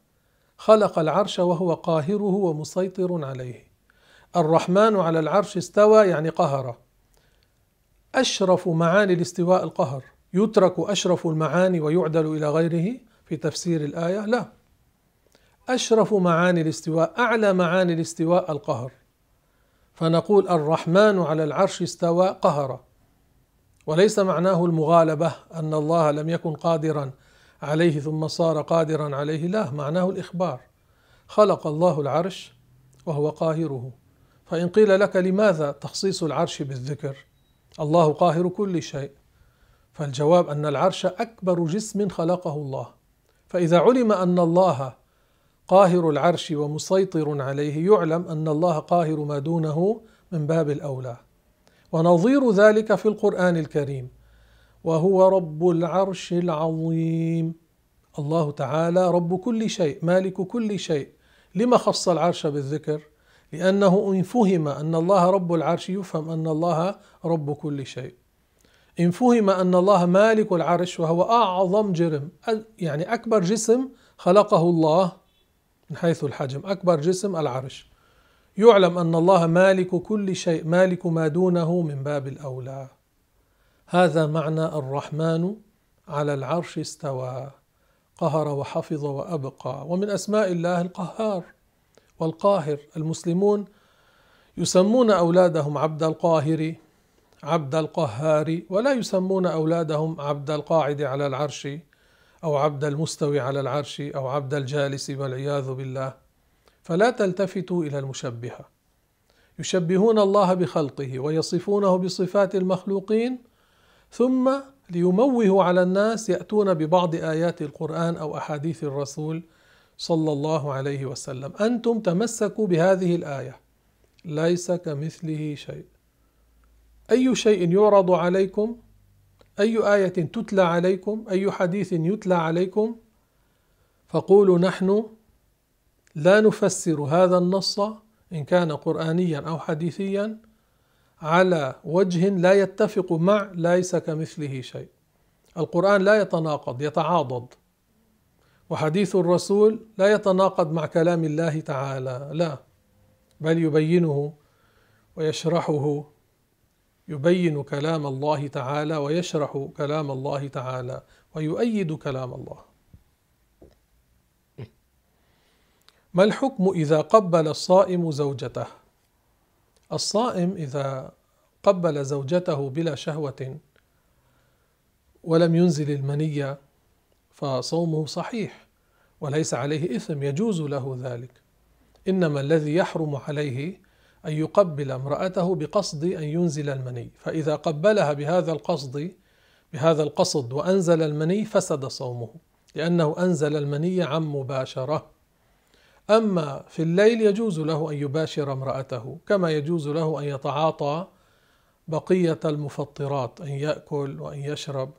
خلق العرش وهو قاهره ومسيطر عليه. الرحمن على العرش استوى يعني قهر. أشرف معاني الاستواء القهر. يترك أشرف المعاني ويعدل إلى غيره؟ في تفسير الآية لا. أشرف معاني الاستواء أعلى معاني الاستواء القهر. فنقول الرحمن على العرش استوى قهر وليس معناه المغالبة أن الله لم يكن قادرا عليه ثم صار قادرا عليه. لا معناه الإخبار. خلق الله العرش وهو قاهره. فإن قيل لك لماذا تخصيص العرش بالذكر؟ الله قاهر كل شيء. فالجواب أن العرش أكبر جسم خلقه الله. فإذا علم أن الله قاهر العرش ومسيطر عليه يعلم أن الله قاهر ما دونه من باب الأولى. ونظير ذلك في القرآن الكريم. وهو رب العرش العظيم. الله تعالى رب كل شيء مالك كل شيء. لما خص العرش بالذكر؟ لأنه إن فهم أن الله رب العرش يفهم أن الله رب كل شيء. إن فهم أن الله مالك العرش وهو أعظم جرم يعني أكبر جسم خلقه الله من حيث الحجم أكبر جسم العرش. يعلم أن الله مالك كل شيء مالك ما دونه من باب الأولى. هذا معنى الرحمن على العرش استوى قهر وحفظ وأبقى. ومن أسماء الله القهار والقاهر. المسلمون يسمون أولادهم عبد القاهر عبد القهار ولا يسمون أولادهم عبد القاعد على العرش. أو عبد المستوي على العرش أو عبد الجالس والعياذ بالله. فلا تلتفتوا إلى المشبهة يشبهون الله بخلقه ويصفونه بصفات المخلوقين ثم ليموهوا على الناس يأتون ببعض آيات القرآن أو أحاديث الرسول صلى الله عليه وسلم. أنتم تمسكوا بهذه الآية. ليس كمثله شيء. أي شيء يعرض عليكم أي آية تتلى عليكم؟ أي حديث يتلى عليكم؟ فقولوا نحن لا نفسر هذا النص إن كان قرآنيا أو حديثيا على وجه لا يتفق مع ليس كمثله شيء. القرآن لا يتناقض يتعاضد. وحديث الرسول لا يتناقض مع كلام الله تعالى لا. بل يبينه ويشرحه يبين كلام الله تعالى ويشرح كلام الله تعالى ويؤيد كلام الله. ما الحكم إذا قبل الصائم زوجته؟ الصائم إذا قبل زوجته بلا شهوة ولم ينزل المنية فصومه صحيح وليس عليه إثم يجوز له ذلك. إنما الذي يحرم عليه أن يقبل امرأته بقصد أن ينزل المني. فإذا قبلها بهذا القصد بهذا القصد وأنزل المني فسد صومه لأنه أنزل المني عن مباشرة. أما في الليل يجوز له أن يباشر امرأته كما يجوز له أن يتعاطى بقية المفطرات أن يأكل وأن يشرب.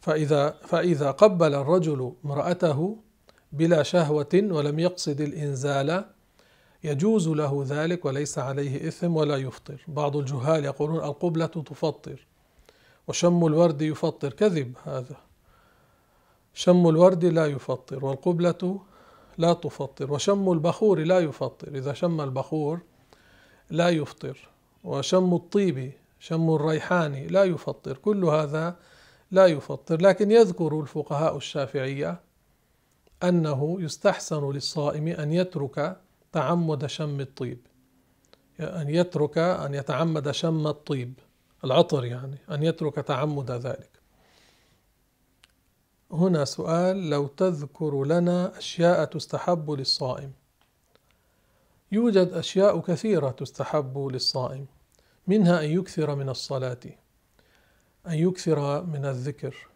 فإذا فإذا قبل الرجل امرأته بلا شهوة ولم يقصد الإنزال يجوز له ذلك وليس عليه إثم ولا يفطر. بعض الجهال يقولون القبلة تفطر. وشم الورد يفطر. كذب هذا. شم الورد لا يفطر والقبلة لا تفطر. وشم البخور لا يفطر. إذا شم البخور لا يفطر. وشم الطيب شم الريحان لا يفطر. كل هذا لا يفطر. لكن يذكر الفقهاء الشافعية أنه يستحسن للصائم أن يترك تعمد شم الطيب. أن يترك أن يتعمد شم الطيب. العطر يعني أن يترك تعمد ذلك. هنا سؤال لو تذكر لنا أشياء تستحب للصائم. يوجد أشياء كثيرة تستحب للصائم. منها أن يكثر من الصلاة أن يكثر من الذكر.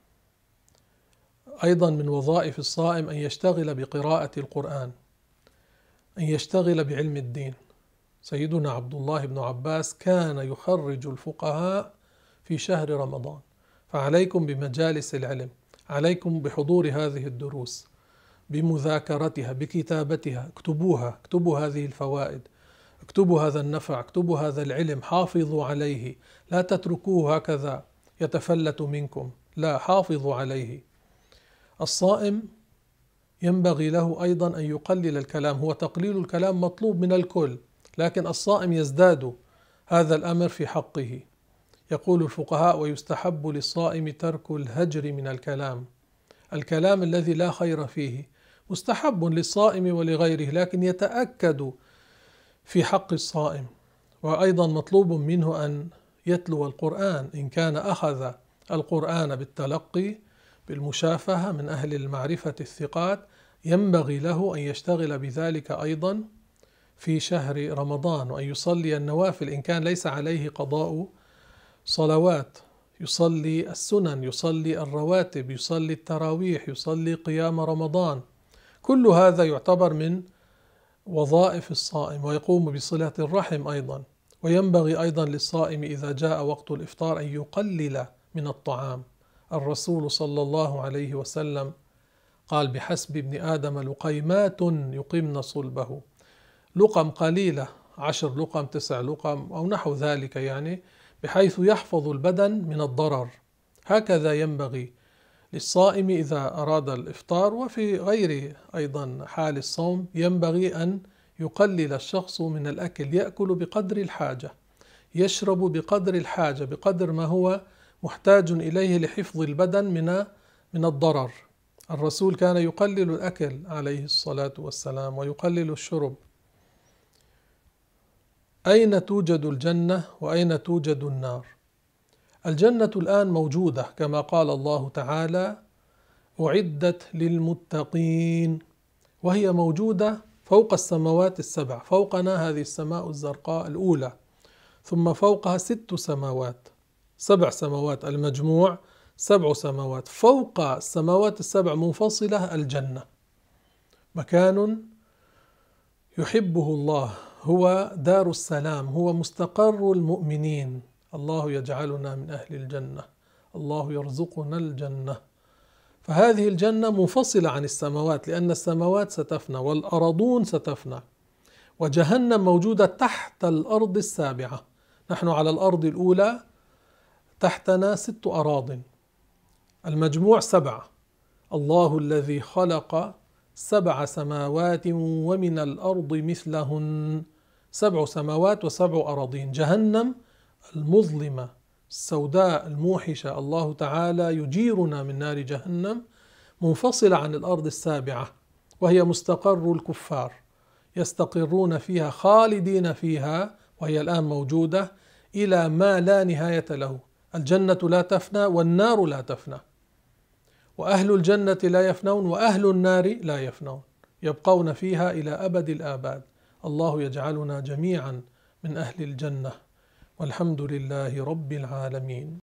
أيضا من وظائف الصائم أن يشتغل بقراءة القرآن. أن يشتغل بعلم الدين. سيدنا عبد الله بن عباس كان يخرج الفقهاء في شهر رمضان. فعليكم بمجالس العلم عليكم بحضور هذه الدروس بمذاكرتها بكتابتها. اكتبوها اكتبوا هذه الفوائد. اكتبوا هذا النفع اكتبوا هذا العلم حافظوا عليه. لا تتركوه هكذا يتفلت منكم. لا حافظوا عليه. الصائم ينبغي له أيضا أن يقلل الكلام. هو تقليل الكلام مطلوب من الكل لكن الصائم يزداد هذا الأمر في حقه. يقول الفقهاء ويستحب للصائم ترك الهجر من الكلام. الكلام الذي لا خير فيه مستحب للصائم ولغيره لكن يتأكد في حق الصائم. وأيضا مطلوب منه أن يتلو القرآن إن كان أخذ القرآن بالتلقي بالمشافهة من أهل المعرفة الثقات ينبغي له أن يشتغل بذلك أيضا في شهر رمضان وأن يصلي النوافل إن كان ليس عليه قضاء صلوات. يصلي السنن يصلي الرواتب يصلي التراويح يصلي قيام رمضان. كل هذا يعتبر من وظائف الصائم ويقوم بصلة الرحم أيضا. وينبغي أيضا للصائم إذا جاء وقت الإفطار أن يقلل من الطعام. الرسول صلى الله عليه وسلم قال بحسب ابن آدم لقيمات يقمن صلبه. لقم قليلة عشر لقم تسع لقم أو نحو ذلك يعني بحيث يحفظ البدن من الضرر. هكذا ينبغي للصائم إذا أراد الإفطار وفي غير أيضا حال الصوم ينبغي أن يقلل الشخص من الأكل يأكل بقدر الحاجة يشرب بقدر الحاجة بقدر ما هو محتاج إليه لحفظ البدن من من الضرر. الرسول كان يقلل الأكل عليه الصلاة والسلام ويقلل الشرب. أين توجد الجنة وأين توجد النار؟ الجنة الآن موجودة كما قال الله تعالى أعدت للمتقين. وهي موجودة فوق السماوات السبع فوقنا هذه السماء الزرقاء الأولى ثم فوقها ست سماوات سبع سماوات المجموع سبع سماوات فوق السماوات السبع منفصلة الجنة. مكان يحبه الله هو دار السلام هو مستقر المؤمنين. الله يجعلنا من أهل الجنة الله يرزقنا الجنة. فهذه الجنة منفصلة عن السماوات لأن السماوات ستفنى والارضون ستفنى وجهنم موجودة تحت الأرض السابعة. نحن على الأرض الأولى تحتنا ست اراض. المجموع سبعة. الله الذي خلق سبع سماوات ومن الأرض مثلهن. سبع سماوات وسبع أراضين. جهنم المظلمة السوداء الموحشة. الله تعالى يجيرنا من نار جهنم منفصلة عن الأرض السابعة وهي مستقر الكفار يستقرون فيها خالدين فيها وهي الآن موجودة إلى ما لا نهاية له. الجنة لا تفنى والنار لا تفنى. وأهل الجنة لا يفنون وأهل النار لا يفنون يبقون فيها إلى أبد الآباد. الله يجعلنا جميعا من أهل الجنة. والحمد لله رب العالمين.